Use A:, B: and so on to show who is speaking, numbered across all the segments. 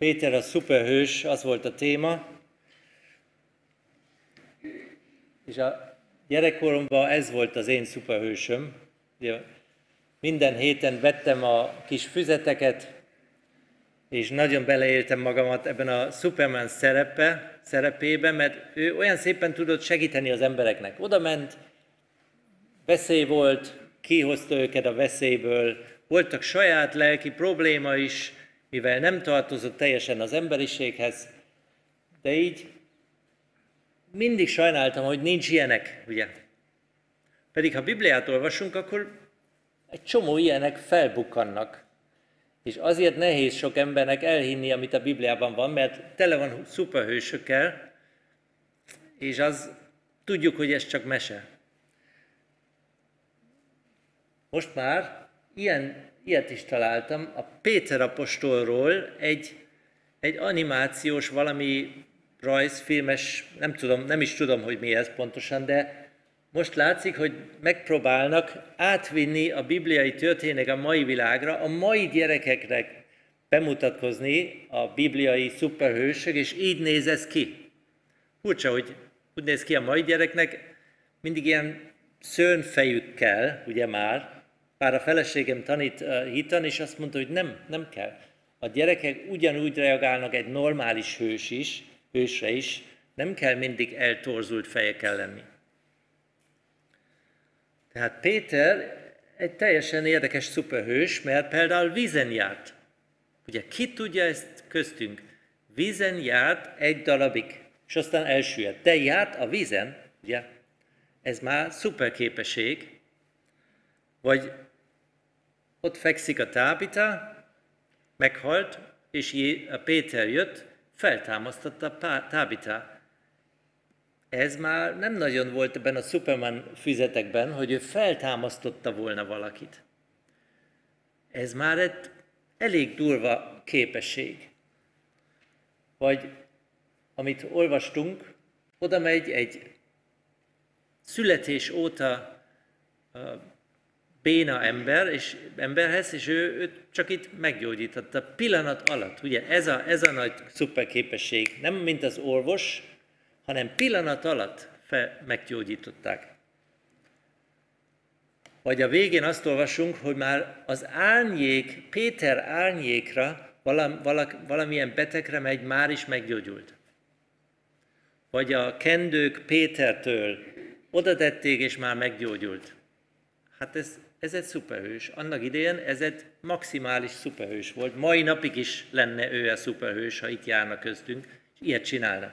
A: Péter a szuperhős, az volt a téma. És a gyerekkoromban ez volt az én szuperhősöm. Minden héten vettem a kis füzeteket, és nagyon beleéltem magamat ebben a Superman szerepe, szerepébe, mert ő olyan szépen tudott segíteni az embereknek. Oda ment, veszély volt, kihozta őket a veszélyből, voltak saját lelki probléma is, mivel nem tartozott teljesen az emberiséghez, de így mindig sajnáltam, hogy nincs ilyenek, ugye? Pedig ha Bibliát olvasunk, akkor egy csomó ilyenek felbukkannak. És azért nehéz sok embernek elhinni, amit a Bibliában van, mert tele van szuperhősökkel, és az tudjuk, hogy ez csak mese. Most már ilyen, ilyet is találtam, a Péter apostolról egy, egy animációs valami rajzfilmes, nem tudom, nem is tudom, hogy mi ez pontosan, de most látszik, hogy megpróbálnak átvinni a bibliai történet a mai világra, a mai gyerekeknek bemutatkozni a bibliai szuperhősök, és így néz ez ki. Furcsa, hogy úgy néz ki a mai gyereknek, mindig ilyen szőnfejükkel, ugye már, bár a feleségem tanít hitan, és azt mondta, hogy nem, nem kell. A gyerekek ugyanúgy reagálnak egy normális hős is, hősre is, nem kell mindig eltorzult fejekkel lenni. Tehát Péter egy teljesen érdekes szuperhős, mert például vízen járt. Ugye ki tudja ezt köztünk? Vízen járt egy darabig, és aztán elsüllyedt. De járt a vízen, ugye? Ez már szuper képesség. Vagy ott fekszik a tábita, meghalt, és Péter jött, feltámasztotta tábita. Ez már nem nagyon volt ebben a Superman füzetekben, hogy ő feltámasztotta volna valakit. Ez már egy elég durva képesség. Vagy amit olvastunk, oda megy egy születés óta béna ember, és emberhez, és ő, ő csak itt meggyógyította pillanat alatt. Ugye ez a, ez a nagy szuper képesség. Nem mint az orvos, hanem pillanat alatt fel, meggyógyították. Vagy a végén azt olvasunk, hogy már az árnyék, Péter árnyékra valam, valak, valamilyen betegre megy, már is meggyógyult. Vagy a kendők Pétertől oda tették, és már meggyógyult. Hát ez, ez egy szuperhős. Annak idején ez egy maximális szuperhős volt. Mai napig is lenne ő a szuperhős, ha itt járna köztünk, és ilyet csinálna.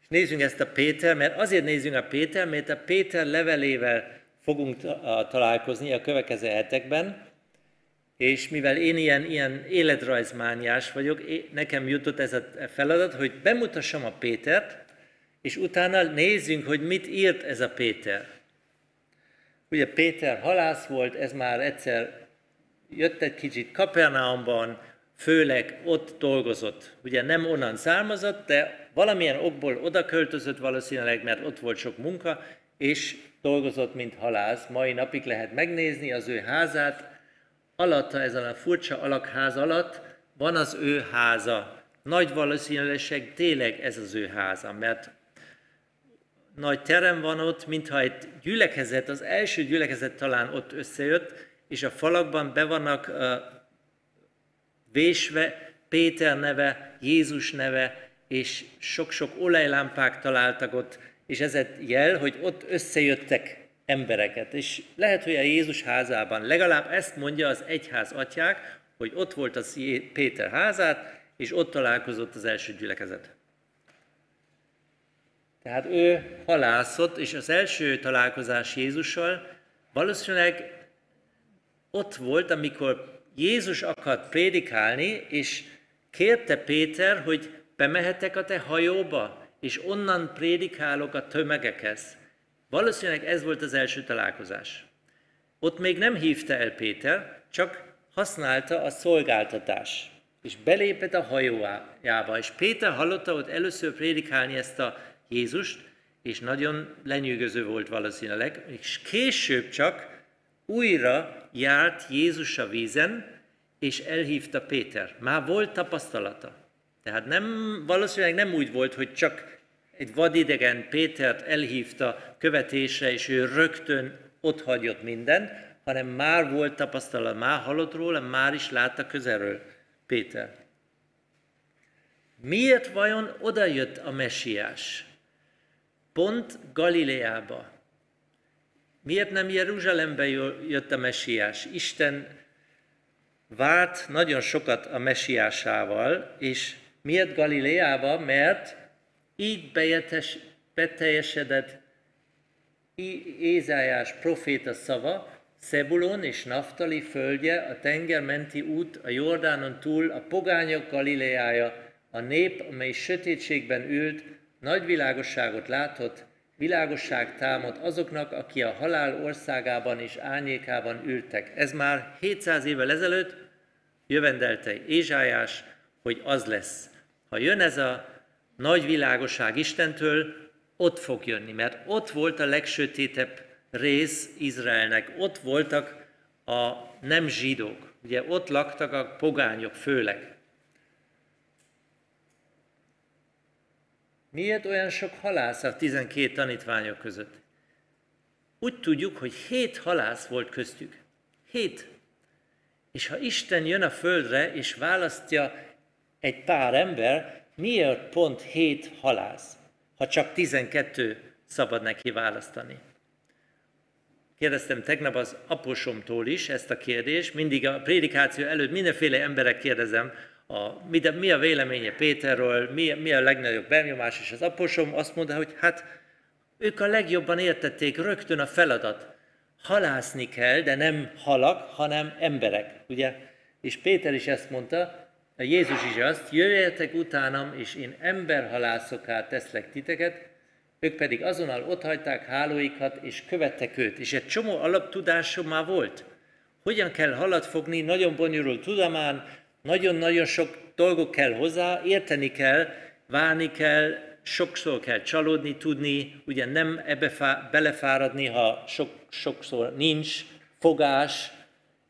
A: És nézzünk ezt a Péter, mert azért nézzünk a Péter, mert a Péter levelével fogunk találkozni a következő hetekben, és mivel én ilyen, ilyen életrajzmániás vagyok, nekem jutott ez a feladat, hogy bemutassam a Pétert, és utána nézzünk, hogy mit írt ez a Péter. Ugye Péter halász volt, ez már egyszer jött egy kicsit Kapernaumban, főleg ott dolgozott. Ugye nem onnan származott, de valamilyen okból oda költözött valószínűleg, mert ott volt sok munka, és dolgozott, mint halász. Mai napig lehet megnézni az ő házát. Alatta, ezen a furcsa alakház alatt van az ő háza. Nagy valószínűség tényleg ez az ő háza, mert nagy terem van ott, mintha egy gyülekezet, az első gyülekezet talán ott összejött, és a falakban be vannak vésve Péter neve, Jézus neve, és sok-sok olajlámpák találtak ott, és ez egy jel, hogy ott összejöttek embereket. És lehet, hogy a Jézus házában, legalább ezt mondja az egyház atyák, hogy ott volt az Péter házát, és ott találkozott az első gyülekezet. Tehát ő halászott, és az első találkozás Jézussal valószínűleg ott volt, amikor Jézus akart prédikálni, és kérte Péter, hogy bemehetek a te hajóba, és onnan prédikálok a tömegekhez. Valószínűleg ez volt az első találkozás. Ott még nem hívta el Péter, csak használta a szolgáltatás, és belépett a hajójába. És Péter hallotta ott először prédikálni ezt a Jézust, és nagyon lenyűgöző volt valószínűleg, és később csak újra járt Jézus a vízen, és elhívta Péter. Már volt tapasztalata. Tehát nem, valószínűleg nem úgy volt, hogy csak egy vadidegen Pétert elhívta követésre, és ő rögtön ott hagyott mindent, hanem már volt tapasztalat, már hallott róla, már is látta közelről Péter. Miért vajon odajött a messiás? Pont Galileába. Miért nem Jeruzsálembe jött a messiás? Isten várt nagyon sokat a messiásával, és miért Galileába? Mert így bejetes, beteljesedett Ézájás proféta szava, Szebulon és Naftali földje, a tengermenti út, a Jordánon túl, a pogányok Galileája, a nép, amely sötétségben ült, nagy világosságot látott, világosság támad azoknak, aki a halál országában és ányékában ültek. Ez már 700 évvel ezelőtt jövendelte Ézsájás, hogy az lesz. Ha jön ez a nagy világosság Istentől, ott fog jönni, mert ott volt a legsötétebb rész Izraelnek, ott voltak a nem zsidók, ugye ott laktak a pogányok főleg. Miért olyan sok halász a 12 tanítványok között? Úgy tudjuk, hogy hét halász volt köztük. Hét. És ha Isten jön a földre, és választja egy pár ember, miért pont hét halász, ha csak 12 szabad neki választani? Kérdeztem tegnap az aposomtól is ezt a kérdést, mindig a prédikáció előtt mindenféle emberek kérdezem, a, mi, de, mi a véleménye Péterről, mi, mi a legnagyobb benyomás, és az aposom azt mondta, hogy hát ők a legjobban értették rögtön a feladat. Halászni kell, de nem halak, hanem emberek, ugye? És Péter is ezt mondta, Jézus is azt, jöjjetek utánam, és én emberhalászoká teszlek titeket, ők pedig azonnal otthagyták hálóikat, és követtek őt. És egy csomó alaptudásom már volt. Hogyan kell halat fogni, nagyon bonyolult tudomán, nagyon-nagyon sok dolgok kell hozzá, érteni kell, válni kell, sokszor kell csalódni, tudni, ugye nem ebbe fá, belefáradni, ha sok, sokszor nincs fogás.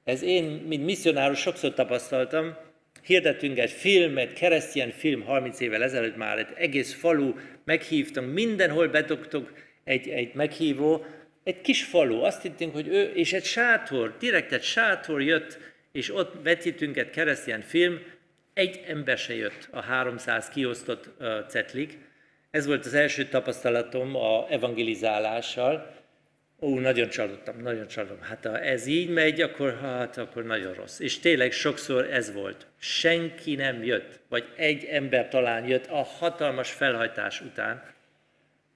A: Ez én, mint misszionárus sokszor tapasztaltam, hirdetünk egy filmet, keresztény film 30 évvel ezelőtt már, egy egész falu meghívtunk, mindenhol bedugtuk egy, egy meghívó, egy kis falu, azt hittünk, hogy ő, és egy sátor, direkt egy sátor jött, és ott vetítünk egy keresztény film, egy ember se jött a 300 kiosztott cetlik. Ez volt az első tapasztalatom a evangelizálással. Ó, nagyon csalódtam, nagyon csalódtam. Hát ha ez így megy, akkor, hát, akkor nagyon rossz. És tényleg sokszor ez volt. Senki nem jött, vagy egy ember talán jött a hatalmas felhajtás után.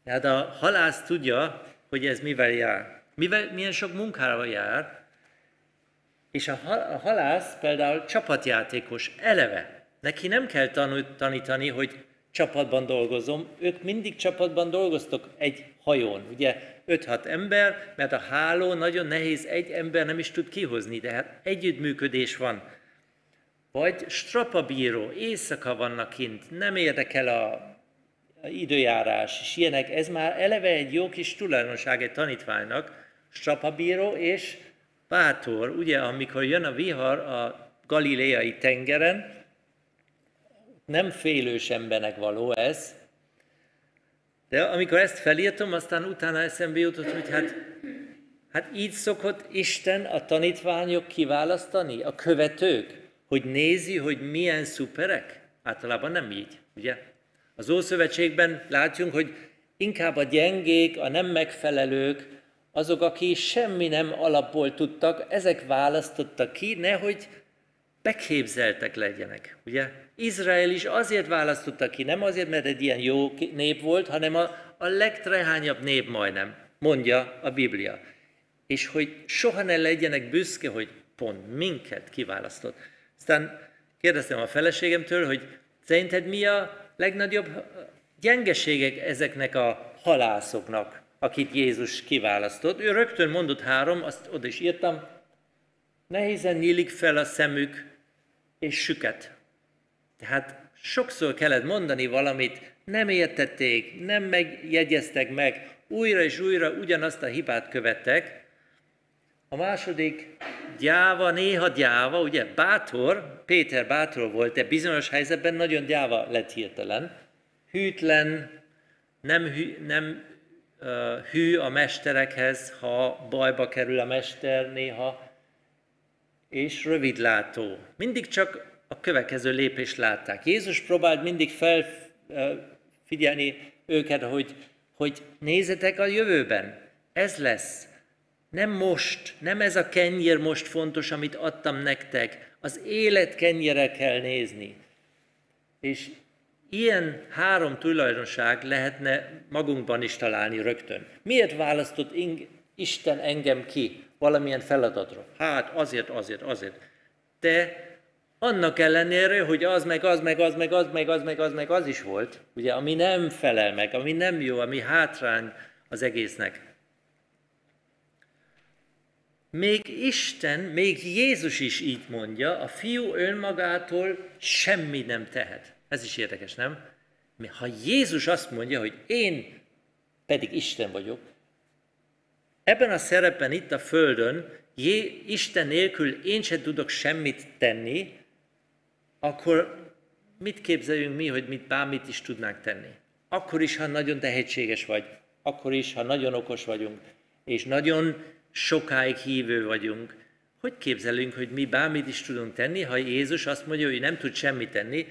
A: Tehát a halász tudja, hogy ez mivel jár. Mivel, milyen sok munkára jár, és a halász például csapatjátékos eleve. Neki nem kell tanítani, hogy csapatban dolgozom, ők mindig csapatban dolgoztok egy hajón, ugye 5-6 ember, mert a háló nagyon nehéz, egy ember nem is tud kihozni, de hát együttműködés van. Vagy strapabíró, éjszaka vannak kint, nem érdekel a időjárás, és ilyenek, ez már eleve egy jó kis tulajdonság egy tanítványnak, strapabíró és bátor, ugye, amikor jön a vihar a galileai tengeren, nem félős embernek való ez, de amikor ezt felírtam, aztán utána eszembe jutott, hogy hát, hát így szokott Isten a tanítványok kiválasztani, a követők, hogy nézi, hogy milyen szuperek. Általában nem így, ugye? Az Ószövetségben látjunk, hogy inkább a gyengék, a nem megfelelők, azok, akik semmi nem alapból tudtak, ezek választottak ki, nehogy beképzeltek legyenek. Ugye? Izrael is azért választotta ki, nem azért, mert egy ilyen jó nép volt, hanem a, a legtrehányabb nép majdnem, mondja a Biblia. És hogy soha ne legyenek büszke, hogy pont minket kiválasztott. Aztán kérdeztem a feleségemtől, hogy szerinted mi a legnagyobb gyengeségek ezeknek a halászoknak? Akit Jézus kiválasztott. Ő rögtön mondott három, azt oda is írtam, nehézen nyílik fel a szemük, és süket. Tehát sokszor kellett mondani valamit, nem értették, nem megjegyeztek meg, újra és újra ugyanazt a hibát követtek. A második gyáva, néha gyáva, ugye bátor, Péter bátor volt, de bizonyos helyzetben nagyon gyáva lett hirtelen. Hűtlen, nem, hű, nem hű a mesterekhez, ha bajba kerül a mester néha, és rövidlátó. Mindig csak a következő lépést látták. Jézus próbált mindig felfigyelni őket, hogy, hogy nézzetek a jövőben. Ez lesz. Nem most, nem ez a kenyér most fontos, amit adtam nektek. Az élet kenyére kell nézni. És ilyen három tulajdonság lehetne magunkban is találni rögtön. Miért választott Isten engem ki valamilyen feladatra? Hát azért, azért, azért. De annak ellenére, hogy az, meg az, meg az, meg az, meg az, meg az, meg az is volt, ugye, ami nem felel meg, ami nem jó, ami hátrány az egésznek. Még Isten, még Jézus is így mondja, a fiú önmagától semmi nem tehet. Ez is érdekes, nem? Ha Jézus azt mondja, hogy én pedig Isten vagyok, ebben a szerepben itt a Földön, Isten nélkül én sem tudok semmit tenni, akkor mit képzeljünk mi, hogy mit bármit is tudnánk tenni? Akkor is, ha nagyon tehetséges vagy, akkor is, ha nagyon okos vagyunk, és nagyon sokáig hívő vagyunk, hogy képzelünk, hogy mi bármit is tudunk tenni, ha Jézus azt mondja, hogy nem tud semmit tenni,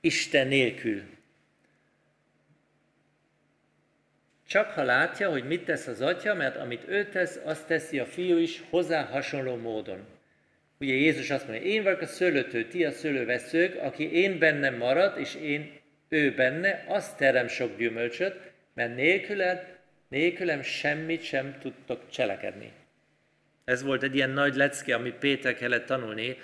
A: Isten nélkül. Csak ha látja, hogy mit tesz az atya, mert amit ő tesz, azt teszi a fiú is hozzá hasonló módon. Ugye Jézus azt mondja, én vagyok a szőlőtő, ti a szőlőveszők, aki én bennem marad, és én ő benne, azt terem sok gyümölcsöt, mert nélküled, nélkülem semmit sem tudtok cselekedni. Ez volt egy ilyen nagy lecke, amit Péter kellett tanulni,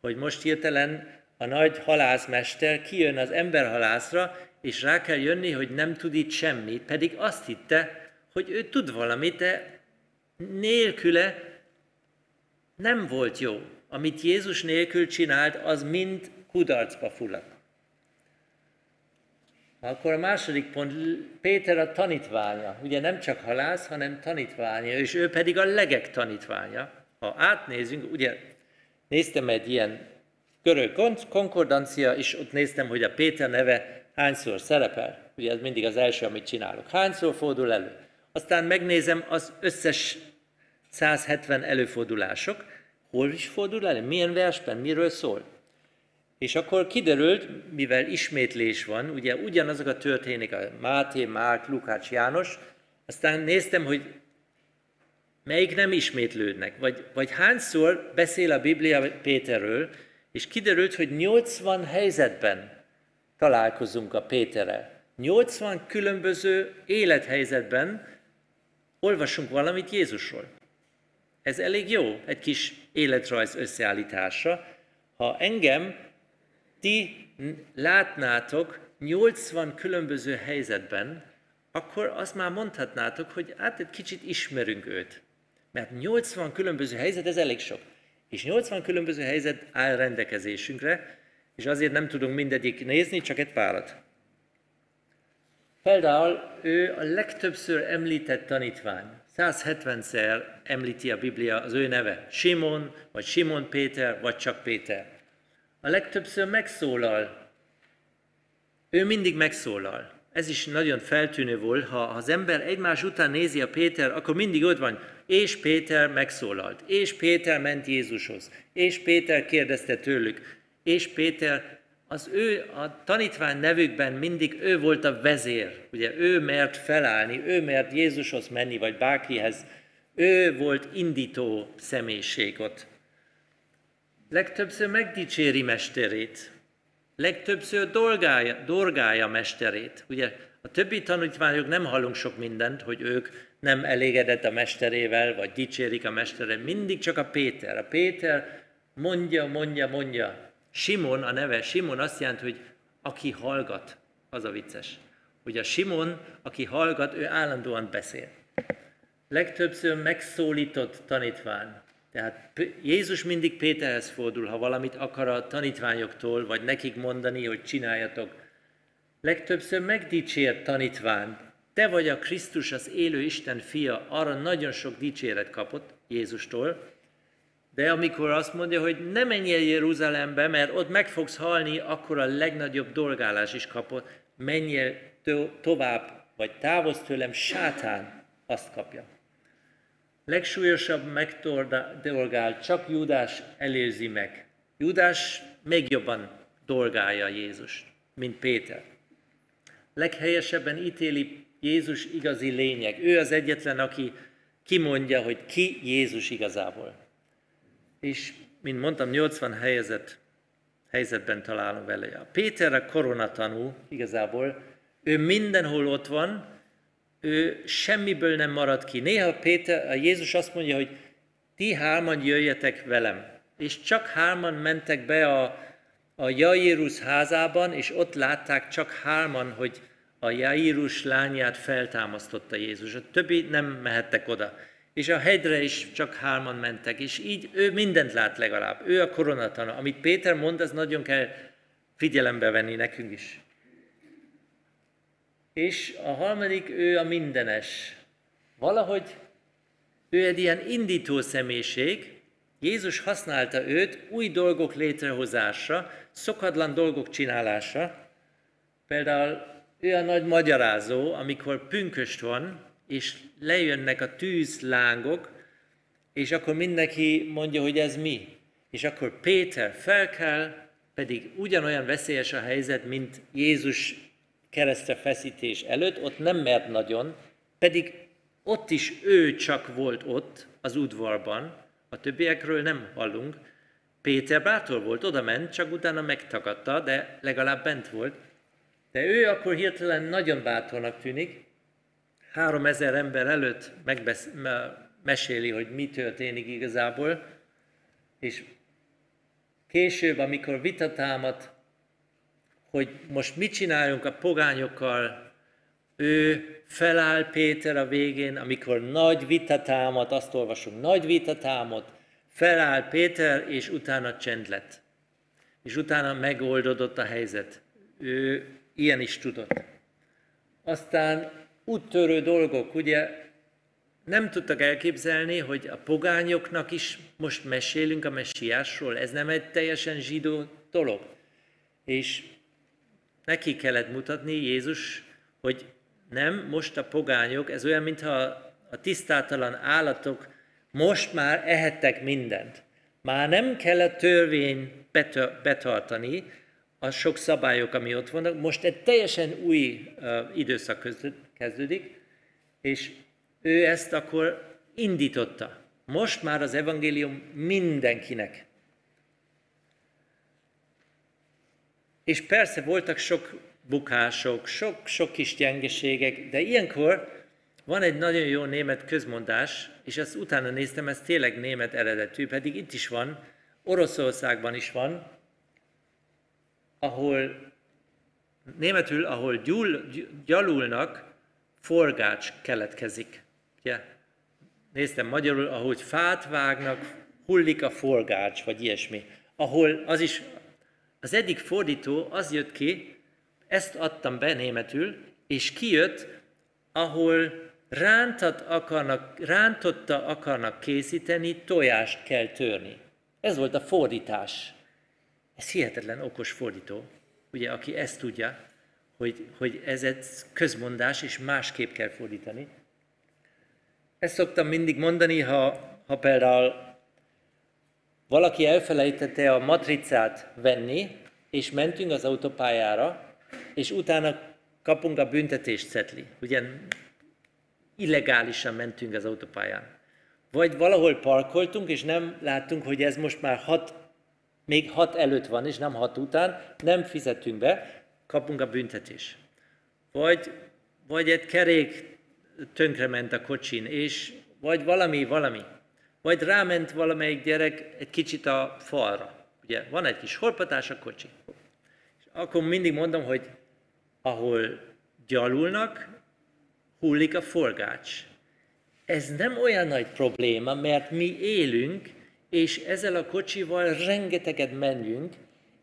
A: hogy most hirtelen a nagy halászmester kijön az emberhalászra, és rá kell jönni, hogy nem tud itt semmit, pedig azt hitte, hogy ő tud valamit, de nélküle nem volt jó. Amit Jézus nélkül csinált, az mind kudarcba fulladt. Akkor a második pont, Péter a tanítványa. Ugye nem csak halász, hanem tanítványa, és ő pedig a legek tanítványa. Ha átnézünk, ugye néztem egy ilyen görög konkordancia, és ott néztem, hogy a Péter neve hányszor szerepel. Ugye ez mindig az első, amit csinálok. Hányszor fordul elő? Aztán megnézem az összes 170 előfordulások, hol is fordul elő, milyen versben, miről szól. És akkor kiderült, mivel ismétlés van, ugye ugyanazok a történik, a Máté, Márk, Lukács, János, aztán néztem, hogy melyik nem ismétlődnek, vagy, vagy hányszor beszél a Biblia Péterről, és kiderült, hogy 80 helyzetben találkozunk a Péterrel. 80 különböző élethelyzetben olvasunk valamit Jézusról. Ez elég jó, egy kis életrajz összeállítása. Ha engem ti látnátok 80 különböző helyzetben, akkor azt már mondhatnátok, hogy hát egy kicsit ismerünk őt. Mert 80 különböző helyzet, ez elég sok. És 80 különböző helyzet áll rendelkezésünkre, és azért nem tudunk mindegyik nézni, csak egy párat. Például ő a legtöbbször említett tanítvány. 170-szer említi a Biblia az ő neve. Simon, vagy Simon Péter, vagy csak Péter. A legtöbbször megszólal. Ő mindig megszólal. Ez is nagyon feltűnő volt, ha az ember egymás után nézi a Péter, akkor mindig ott van, és Péter megszólalt, és Péter ment Jézushoz, és Péter kérdezte tőlük, és Péter az ő a tanítvány nevükben mindig ő volt a vezér. Ugye ő mert felállni, ő mert Jézushoz menni, vagy bárkihez. Ő volt indító személyiség ott. Legtöbbször megdicséri mesterét. Legtöbbször dolgálja, dorgálja mesterét. Ugye a többi tanítványok nem hallunk sok mindent, hogy ők nem elégedett a mesterével, vagy dicsérik a mesterét. Mindig csak a Péter. A Péter mondja, mondja, mondja. Simon a neve, Simon azt jelenti, hogy aki hallgat, az a vicces. Hogy a Simon, aki hallgat, ő állandóan beszél. Legtöbbször megszólított tanítvány. Tehát Jézus mindig Péterhez fordul, ha valamit akar a tanítványoktól, vagy nekik mondani, hogy csináljatok. Legtöbbször megdicsért tanítvány. Te vagy a Krisztus, az élő Isten fia. Arra nagyon sok dicséret kapott Jézustól. De amikor azt mondja, hogy ne menjél Jeruzsálembe, mert ott meg fogsz halni, akkor a legnagyobb dolgálás is kapott. Menjél to- tovább, vagy távozz tőlem, sátán azt kapja. Legsúlyosabb megdolgál, csak Júdás előzi meg. Júdás még jobban dolgálja Jézust, mint Péter. Leghelyesebben ítéli Jézus igazi lényeg. Ő az egyetlen, aki kimondja, hogy ki Jézus igazából. És, mint mondtam, 80 helyzet, helyzetben találunk vele. A Péter a koronatanú igazából, ő mindenhol ott van, ő semmiből nem marad ki. Néha Péter, a Jézus azt mondja, hogy ti hárman jöjjetek velem. És csak hárman mentek be a, a Jairus házában, és ott látták csak hárman, hogy a Jairus lányát feltámasztotta Jézus. A többi nem mehettek oda. És a hegyre is csak hárman mentek, és így ő mindent lát legalább. Ő a koronatana. Amit Péter mond, az nagyon kell figyelembe venni nekünk is. És a harmadik, ő a mindenes. Valahogy ő egy ilyen indító személyiség, Jézus használta őt új dolgok létrehozása, szokatlan dolgok csinálása. Például ő a nagy magyarázó, amikor pünköst van, és lejönnek a tűzlángok, és akkor mindenki mondja, hogy ez mi. És akkor Péter felkel, pedig ugyanolyan veszélyes a helyzet, mint Jézus keresztre feszítés előtt, ott nem mert nagyon, pedig ott is ő csak volt ott az udvarban, a többiekről nem hallunk. Péter bátor volt, oda ment, csak utána megtagadta, de legalább bent volt. De ő akkor hirtelen nagyon bátornak tűnik, három ezer ember előtt megbesz, meséli, hogy mi történik igazából, és később, amikor vitatámat, hogy most mit csináljunk a pogányokkal, ő feláll Péter a végén, amikor nagy vitatámat, azt olvasunk, nagy vitatámat, feláll Péter, és utána csend lett. És utána megoldódott a helyzet. Ő ilyen is tudott. Aztán úttörő dolgok, ugye nem tudtak elképzelni, hogy a pogányoknak is most mesélünk a messiásról. Ez nem egy teljesen zsidó dolog. És neki kellett mutatni Jézus, hogy nem, most a pogányok, ez olyan, mintha a tisztátalan állatok most már ehettek mindent. Már nem kell a törvény betartani, a sok szabályok, ami ott vannak. Most egy teljesen új uh, időszak kezdődik, és ő ezt akkor indította. Most már az evangélium mindenkinek. És persze voltak sok bukások, sok-sok kis gyengeségek, de ilyenkor van egy nagyon jó német közmondás, és azt utána néztem, ez tényleg német eredetű, pedig itt is van, Oroszországban is van, ahol németül, ahol gyul, gyalulnak, forgács keletkezik. Ugye? Néztem magyarul, ahogy fát vágnak, hullik a forgács, vagy ilyesmi. Ahol az is, az egyik fordító az jött ki, ezt adtam be németül, és kijött, ahol rántat akarnak, rántotta akarnak készíteni, tojást kell törni. Ez volt a fordítás. Ez hihetetlen okos fordító, ugye, aki ezt tudja, hogy, hogy ez egy közmondás, és másképp kell fordítani. Ezt szoktam mindig mondani, ha, ha például valaki elfelejtette a matricát venni, és mentünk az autópályára, és utána kapunk a büntetés cetli. Ugye illegálisan mentünk az autópályán. Vagy valahol parkoltunk, és nem láttunk, hogy ez most már hat még hat előtt van, és nem hat után, nem fizetünk be, kapunk a büntetés. Vagy, vagy egy kerék tönkrement a kocsin, és vagy valami, valami. Vagy ráment valamelyik gyerek egy kicsit a falra. Ugye van egy kis holpatás a kocsi. És akkor mindig mondom, hogy ahol gyalulnak, hullik a forgács. Ez nem olyan nagy probléma, mert mi élünk, és ezzel a kocsival rengeteget menjünk,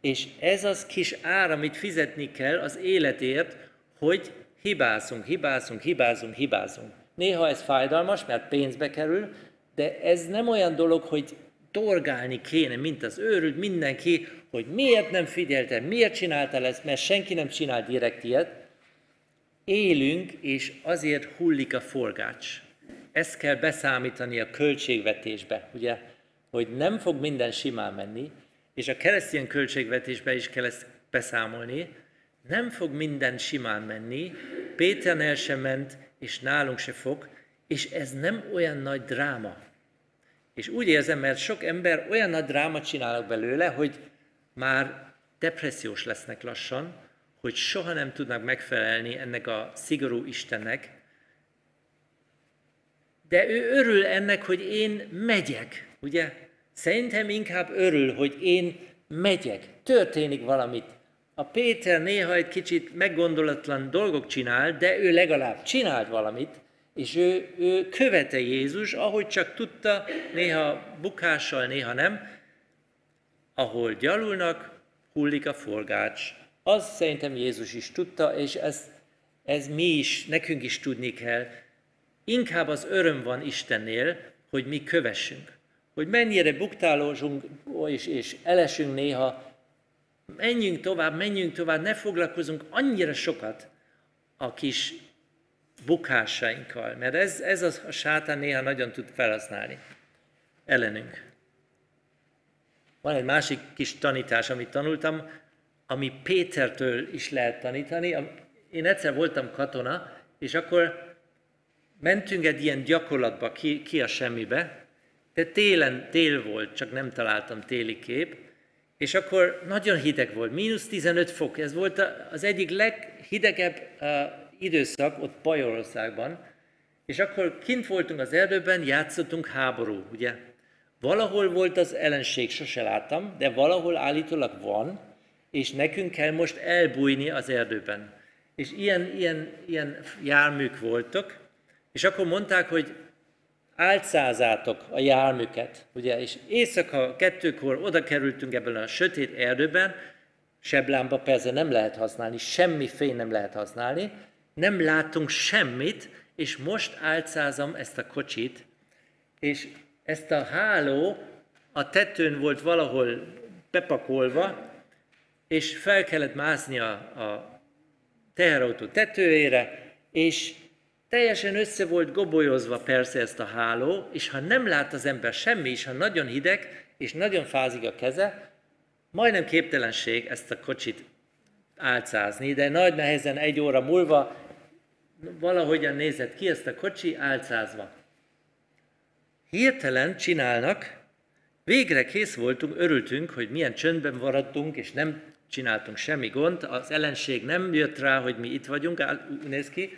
A: és ez az kis ár, amit fizetni kell az életért, hogy hibázunk, hibázunk, hibázunk, hibázunk. Néha ez fájdalmas, mert pénzbe kerül, de ez nem olyan dolog, hogy torgálni kéne, mint az őrült mindenki, hogy miért nem figyelte, miért csinálta ezt, mert senki nem csinál direkt ilyet. Élünk, és azért hullik a forgács. Ezt kell beszámítani a költségvetésbe, ugye, hogy nem fog minden simán menni, és a keresztény költségvetésbe is kell ezt beszámolni, nem fog minden simán menni, Péternél sem ment, és nálunk se fog, és ez nem olyan nagy dráma. És úgy érzem, mert sok ember olyan nagy drámat csinálnak belőle, hogy már depressziós lesznek lassan, hogy soha nem tudnak megfelelni ennek a szigorú Istennek, de ő örül ennek, hogy én megyek, ugye? Szerintem inkább örül, hogy én megyek, történik valamit. A Péter néha egy kicsit meggondolatlan dolgok csinál, de ő legalább csinált valamit, és ő, ő követe Jézus, ahogy csak tudta, néha bukással, néha nem, ahol gyalulnak, hullik a forgács. Az szerintem Jézus is tudta, és ez, ez mi is, nekünk is tudni kell. Inkább az öröm van Istennél, hogy mi kövessünk. Hogy mennyire buktálózunk és, és elesünk néha, menjünk tovább, menjünk tovább, ne foglalkozunk annyira sokat a kis bukásainkkal, mert ez, ez az, a sátán néha nagyon tud felhasználni ellenünk. Van egy másik kis tanítás, amit tanultam, ami Pétertől is lehet tanítani. Én egyszer voltam katona, és akkor mentünk egy ilyen gyakorlatba ki, ki a semmibe, de télen tél volt, csak nem találtam téli kép, és akkor nagyon hideg volt, mínusz 15 fok, ez volt az egyik leghidegebb időszak ott Bajorországban, és akkor kint voltunk az erdőben, játszottunk háború, ugye? Valahol volt az ellenség, sose láttam, de valahol állítólag van, és nekünk kell most elbújni az erdőben. És ilyen, ilyen, ilyen járműk voltak, és akkor mondták, hogy álcázátok a járműket, ugye, és éjszaka kettőkor oda kerültünk ebben a sötét erdőben, seblámpa persze nem lehet használni, semmi fény nem lehet használni, nem látunk semmit, és most álcázom ezt a kocsit, és ezt a háló a tetőn volt valahol bepakolva, és fel kellett mászni a, a teherautó tetőjére, és teljesen össze volt gobolyozva persze ezt a háló, és ha nem lát az ember semmi, és ha nagyon hideg, és nagyon fázik a keze, majdnem képtelenség ezt a kocsit álcázni, de nagy nehezen egy óra múlva valahogyan nézett ki ezt a kocsi álcázva. Hirtelen csinálnak, végre kész voltunk, örültünk, hogy milyen csöndben maradtunk, és nem csináltunk semmi gond, az ellenség nem jött rá, hogy mi itt vagyunk, úgy néz ki,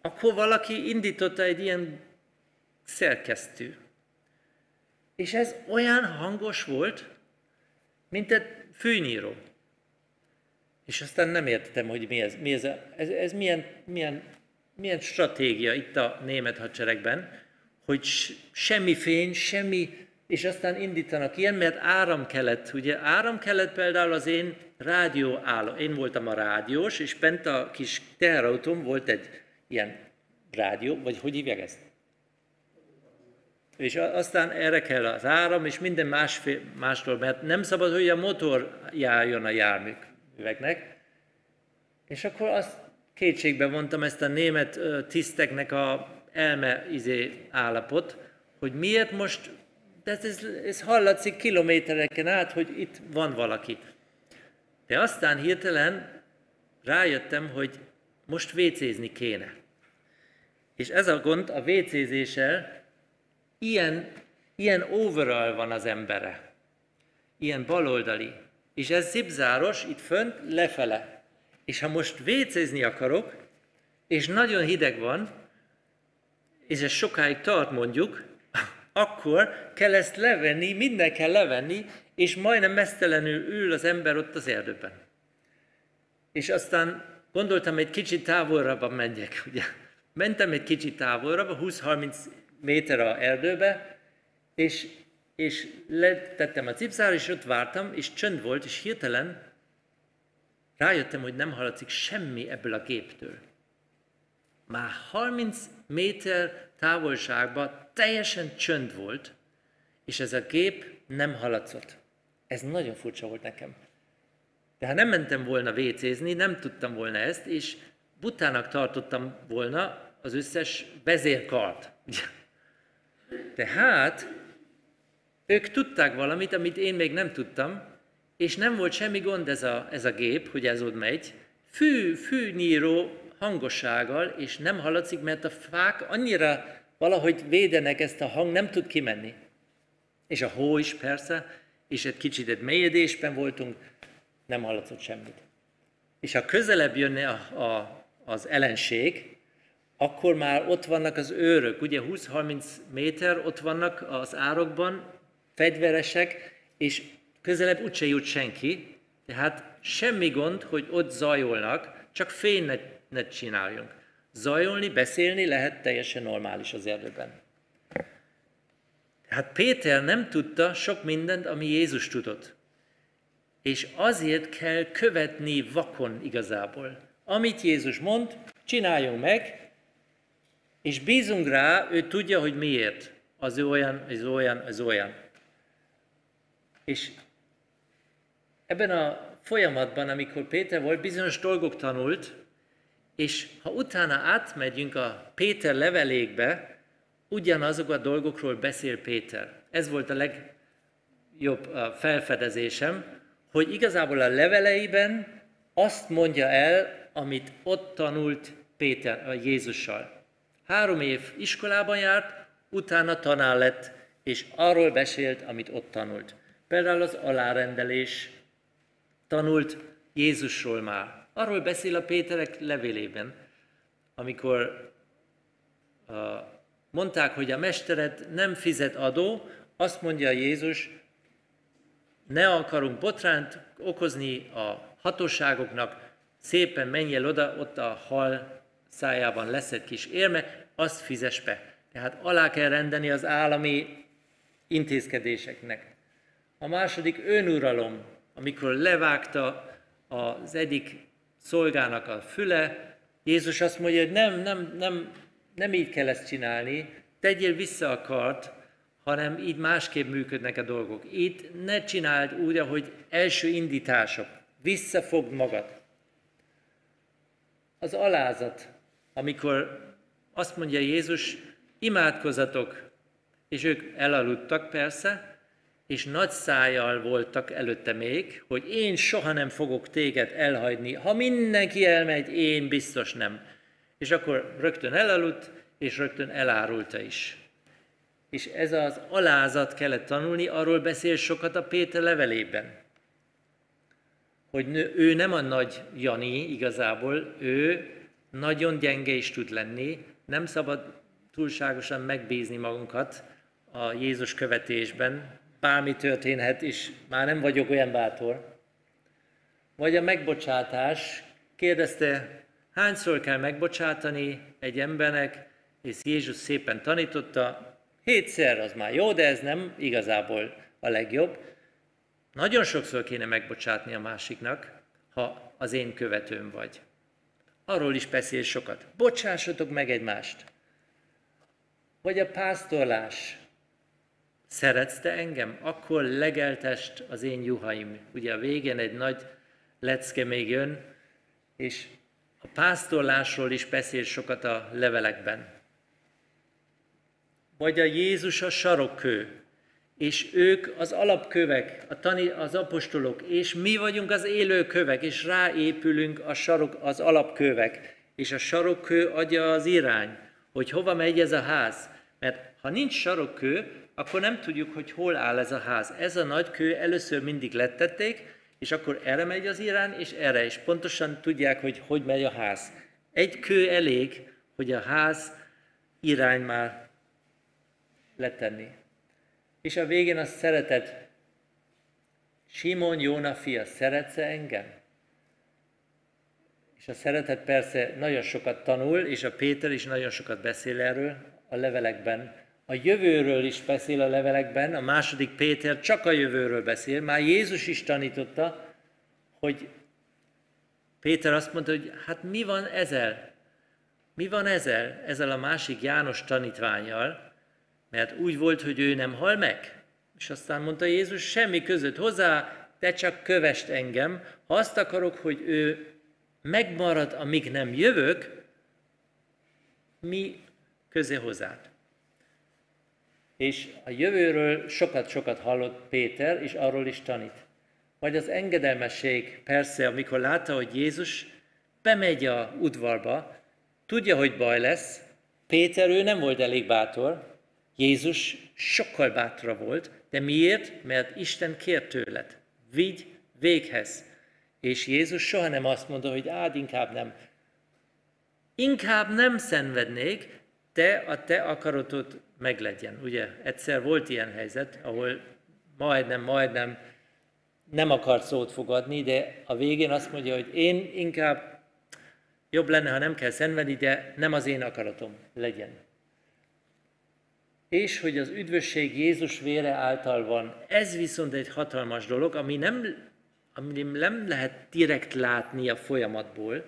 A: akkor valaki indította egy ilyen szerkesztő. És ez olyan hangos volt, mint egy fűnyíró. És aztán nem értettem, hogy mi ez, mi ez, ez, ez milyen, milyen, milyen stratégia itt a német hadseregben, hogy semmi fény, semmi, és aztán indítanak ilyen, mert áram kellett, ugye áram kellett például az én rádió álló. Én voltam a rádiós, és bent a kis teherautóm volt egy ilyen rádió, vagy hogy hívják ezt? És aztán erre kell az áram, és minden másfél, mástól, mert nem szabad, hogy a motor járjon a járműveknek. És akkor azt kétségbe vontam ezt a német tiszteknek a elme izé állapot, hogy miért most, de ez, ez hallatszik kilométereken át, hogy itt van valaki. De aztán hirtelen rájöttem, hogy most vécézni kéne. És ez a gond a vécézéssel, ilyen, ilyen overall van az embere, ilyen baloldali. És ez zipzáros, itt fönt, lefele. És ha most vécézni akarok, és nagyon hideg van, és ez sokáig tart mondjuk, akkor kell ezt levenni, minden kell levenni, és majdnem mesztelenül ül az ember ott az erdőben. És aztán gondoltam, egy kicsit távolra menjek, ugye. Mentem egy kicsit távolra, 20-30 méter a erdőbe, és, és letettem a cipzára, és ott vártam, és csönd volt, és hirtelen rájöttem, hogy nem hallatszik semmi ebből a géptől. Már 30 méter távolságban teljesen csönd volt, és ez a gép nem haladszott. Ez nagyon furcsa volt nekem. De ha nem mentem volna vécézni, nem tudtam volna ezt, és butának tartottam volna az összes vezérkart. Tehát ők tudták valamit, amit én még nem tudtam, és nem volt semmi gond ez a, ez a gép, hogy ez ott megy. Fű, fűnyíró hangossággal, és nem hallatszik, mert a fák annyira valahogy védenek ezt a hang, nem tud kimenni. És a hó is persze, és egy kicsit egy mélyedésben voltunk, nem hallatszott semmit. És ha közelebb jönne a, a, az ellenség, akkor már ott vannak az őrök, ugye 20-30 méter ott vannak az árokban, fegyveresek, és közelebb úgyse jut senki, tehát semmi gond, hogy ott zajolnak, csak fény ne, ne csináljunk. Zajolni, beszélni lehet teljesen normális az erdőben. Hát Péter nem tudta sok mindent, ami Jézus tudott. És azért kell követni vakon igazából. Amit Jézus mond, csináljunk meg, és bízunk rá, ő tudja, hogy miért. Az olyan, az olyan, az olyan. És ebben a folyamatban, amikor Péter volt, bizonyos dolgok tanult, és ha utána átmegyünk a Péter levelékbe, ugyanazok a dolgokról beszél Péter. Ez volt a legjobb felfedezésem, hogy igazából a leveleiben azt mondja el, amit ott tanult Péter a Jézussal. Három év iskolában járt, utána tanár lett, és arról beszélt, amit ott tanult. Például az alárendelés tanult Jézusról már. Arról beszél a Péterek levélében, amikor uh, mondták, hogy a mestered nem fizet adó, azt mondja Jézus, ne akarunk botránt okozni a hatóságoknak, szépen menj el oda, ott a hal szájában lesz egy kis érme, azt fizes be. Tehát alá kell rendeni az állami intézkedéseknek. A második önuralom, amikor levágta az egyik szolgának a füle, Jézus azt mondja, hogy nem, nem, nem, nem így kell ezt csinálni, tegyél vissza a kart, hanem így másképp működnek a dolgok. Itt ne csináld úgy, ahogy első indítások. Visszafogd magad. Az alázat, amikor azt mondja Jézus, imádkozatok, és ők elaludtak persze, és nagy szájjal voltak előtte még, hogy én soha nem fogok téged elhagyni, ha mindenki elmegy, én biztos nem. És akkor rögtön elaludt, és rögtön elárulta is. És ez az alázat kellett tanulni, arról beszél sokat a Péter levelében. Hogy ő nem a nagy Jani igazából, ő nagyon gyenge is tud lenni, nem szabad túlságosan megbízni magunkat a Jézus követésben, bármi történhet, és már nem vagyok olyan bátor. Vagy a megbocsátás, kérdezte, hányszor kell megbocsátani egy embernek, és Jézus szépen tanította, hétszer az már jó, de ez nem igazából a legjobb. Nagyon sokszor kéne megbocsátni a másiknak, ha az én követőm vagy. Arról is beszél sokat. Bocsássatok meg egymást. Vagy a pásztorlás. Szeretsz te engem? Akkor legeltest az én juhaim. Ugye a végén egy nagy lecke még jön, és a pásztorlásról is beszél sokat a levelekben. Vagy a Jézus a sarokkő, és ők az alapkövek, a tani, az apostolok, és mi vagyunk az élő kövek, és ráépülünk a sarok, az alapkövek, és a sarokkő adja az irány, hogy hova megy ez a ház. Mert ha nincs sarokkő, akkor nem tudjuk, hogy hol áll ez a ház. Ez a nagy kő először mindig lettették, és akkor erre megy az irány, és erre, és pontosan tudják, hogy hogy megy a ház. Egy kő elég, hogy a ház irány már letenni. És a végén a szeretet. Simon Jóna fia, szeretsz engem? És a szeretet persze nagyon sokat tanul, és a Péter is nagyon sokat beszél erről a levelekben, a jövőről is beszél a levelekben, a második Péter csak a jövőről beszél, már Jézus is tanította, hogy Péter azt mondta, hogy hát mi van ezzel? Mi van ezzel, ezzel a másik János tanítványjal? Mert úgy volt, hogy ő nem hal meg. És aztán mondta Jézus, semmi között hozzá, te csak kövest engem. Ha azt akarok, hogy ő megmarad, amíg nem jövök, mi közé hozzád? És a jövőről sokat-sokat hallott Péter, és arról is tanít. Vagy az engedelmesség, persze, amikor látta, hogy Jézus bemegy a udvarba, tudja, hogy baj lesz, Péter ő nem volt elég bátor, Jézus sokkal bátra volt, de miért? Mert Isten kért tőled, vigy véghez. És Jézus soha nem azt mondta, hogy ád inkább nem. Inkább nem szenvednék, de a te akaratod meglegyen. Ugye egyszer volt ilyen helyzet, ahol majdnem, majdnem nem akar szót fogadni, de a végén azt mondja, hogy én inkább jobb lenne, ha nem kell szenvedni, de nem az én akaratom legyen. És hogy az üdvösség Jézus vére által van, ez viszont egy hatalmas dolog, ami nem, ami nem lehet direkt látni a folyamatból.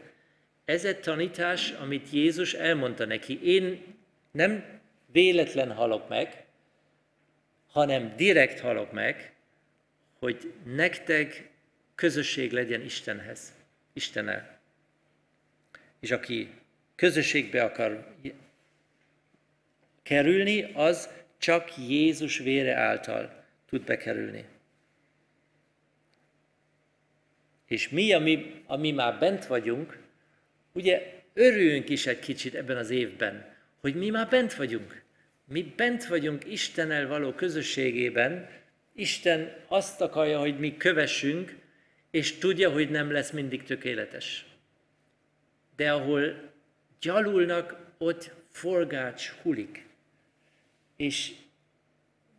A: Ez egy tanítás, amit Jézus elmondta neki. Én nem véletlen halok meg, hanem direkt halok meg, hogy nektek közösség legyen Istenhez, Istennel. És aki közösségbe akar kerülni, az csak Jézus vére által tud bekerülni. És mi, ami, ami már bent vagyunk, ugye örüljünk is egy kicsit ebben az évben, hogy mi már bent vagyunk. Mi bent vagyunk Istennel való közösségében, Isten azt akarja, hogy mi kövessünk, és tudja, hogy nem lesz mindig tökéletes. De ahol gyalulnak, ott forgács hulik. És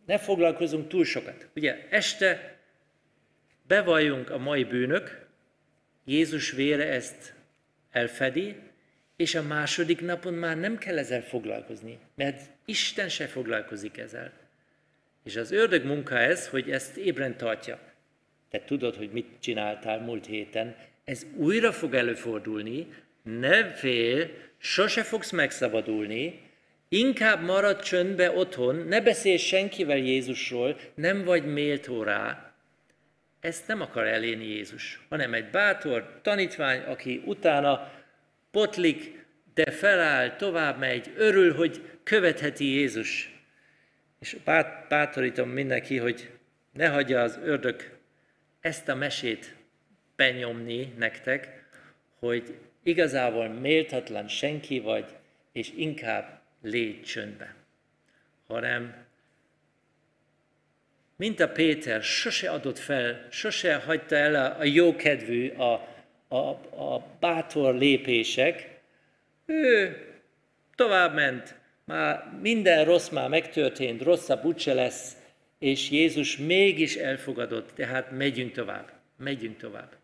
A: ne foglalkozunk túl sokat. Ugye este bevalljunk a mai bűnök, Jézus vére ezt elfedi, és a második napon már nem kell ezzel foglalkozni, mert Isten se foglalkozik ezzel. És az ördög munka ez, hogy ezt ébren tartja. Te tudod, hogy mit csináltál múlt héten, ez újra fog előfordulni, ne fél, sose fogsz megszabadulni, inkább maradj csöndbe otthon, ne beszélj senkivel Jézusról, nem vagy méltó rá. Ezt nem akar elérni Jézus, hanem egy bátor tanítvány, aki utána potlik, de feláll, tovább megy, örül, hogy követheti Jézus. És bátorítom mindenki, hogy ne hagyja az ördög ezt a mesét benyomni nektek, hogy igazából méltatlan senki vagy, és inkább légy csöndbe. Hanem, mint a Péter, sose adott fel, sose hagyta el a jókedvű, a, a, a bátor lépések, ő tovább ment, már minden rossz már megtörtént, rosszabb úgyse lesz, és Jézus mégis elfogadott, tehát megyünk tovább, megyünk tovább.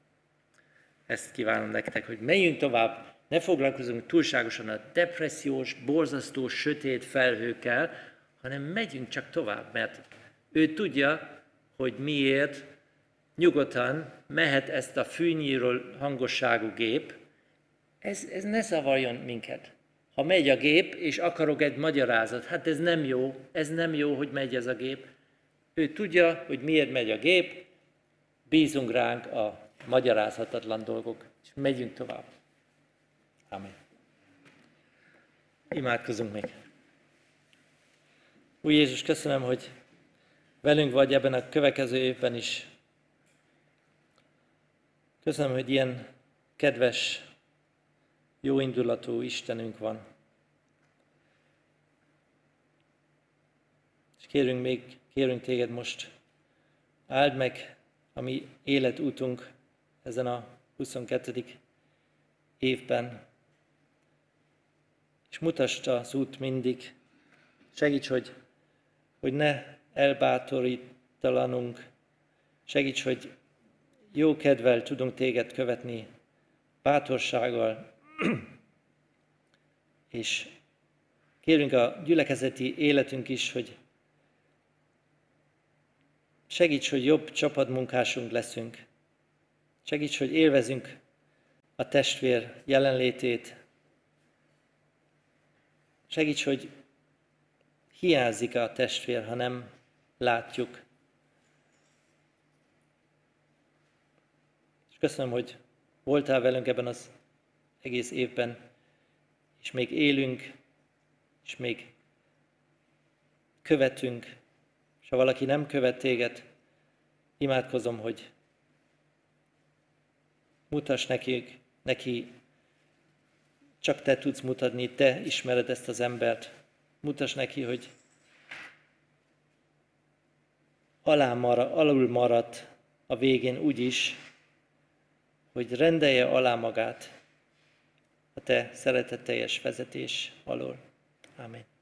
A: Ezt kívánom nektek, hogy menjünk tovább, ne foglalkozunk túlságosan a depressziós, borzasztó, sötét felhőkkel, hanem megyünk csak tovább, mert ő tudja, hogy miért nyugodtan mehet ezt a fűnyíró hangosságú gép, ez, ez ne zavarjon minket. Ha megy a gép, és akarok egy magyarázat, hát ez nem jó, ez nem jó, hogy megy ez a gép. Ő tudja, hogy miért megy a gép, bízunk ránk a magyarázhatatlan dolgok, és megyünk tovább. Amen. Imádkozunk még. Új Jézus, köszönöm, hogy velünk vagy ebben a következő évben is. Köszönöm, hogy ilyen kedves jó indulatú Istenünk van. És kérünk még, kérünk téged most, áld meg a mi életútunk ezen a 22. évben, és mutasd az út mindig, segíts, hogy, hogy ne elbátorítalanunk, segíts, hogy jó kedvel tudunk téged követni, bátorsággal, és kérünk a gyülekezeti életünk is, hogy segíts, hogy jobb csapatmunkásunk leszünk. Segíts, hogy élvezünk a testvér jelenlétét. Segíts, hogy hiányzik a testvér, ha nem látjuk, köszönöm, hogy voltál velünk ebben az egész évben, és még élünk, és még követünk, és ha valaki nem követ téged, imádkozom, hogy mutass nekik, neki, csak te tudsz mutatni, te ismered ezt az embert. Mutass neki, hogy alá marad, alul maradt a végén úgy is, hogy rendelje alá magát a te szeretetteljes vezetés alól. Amen.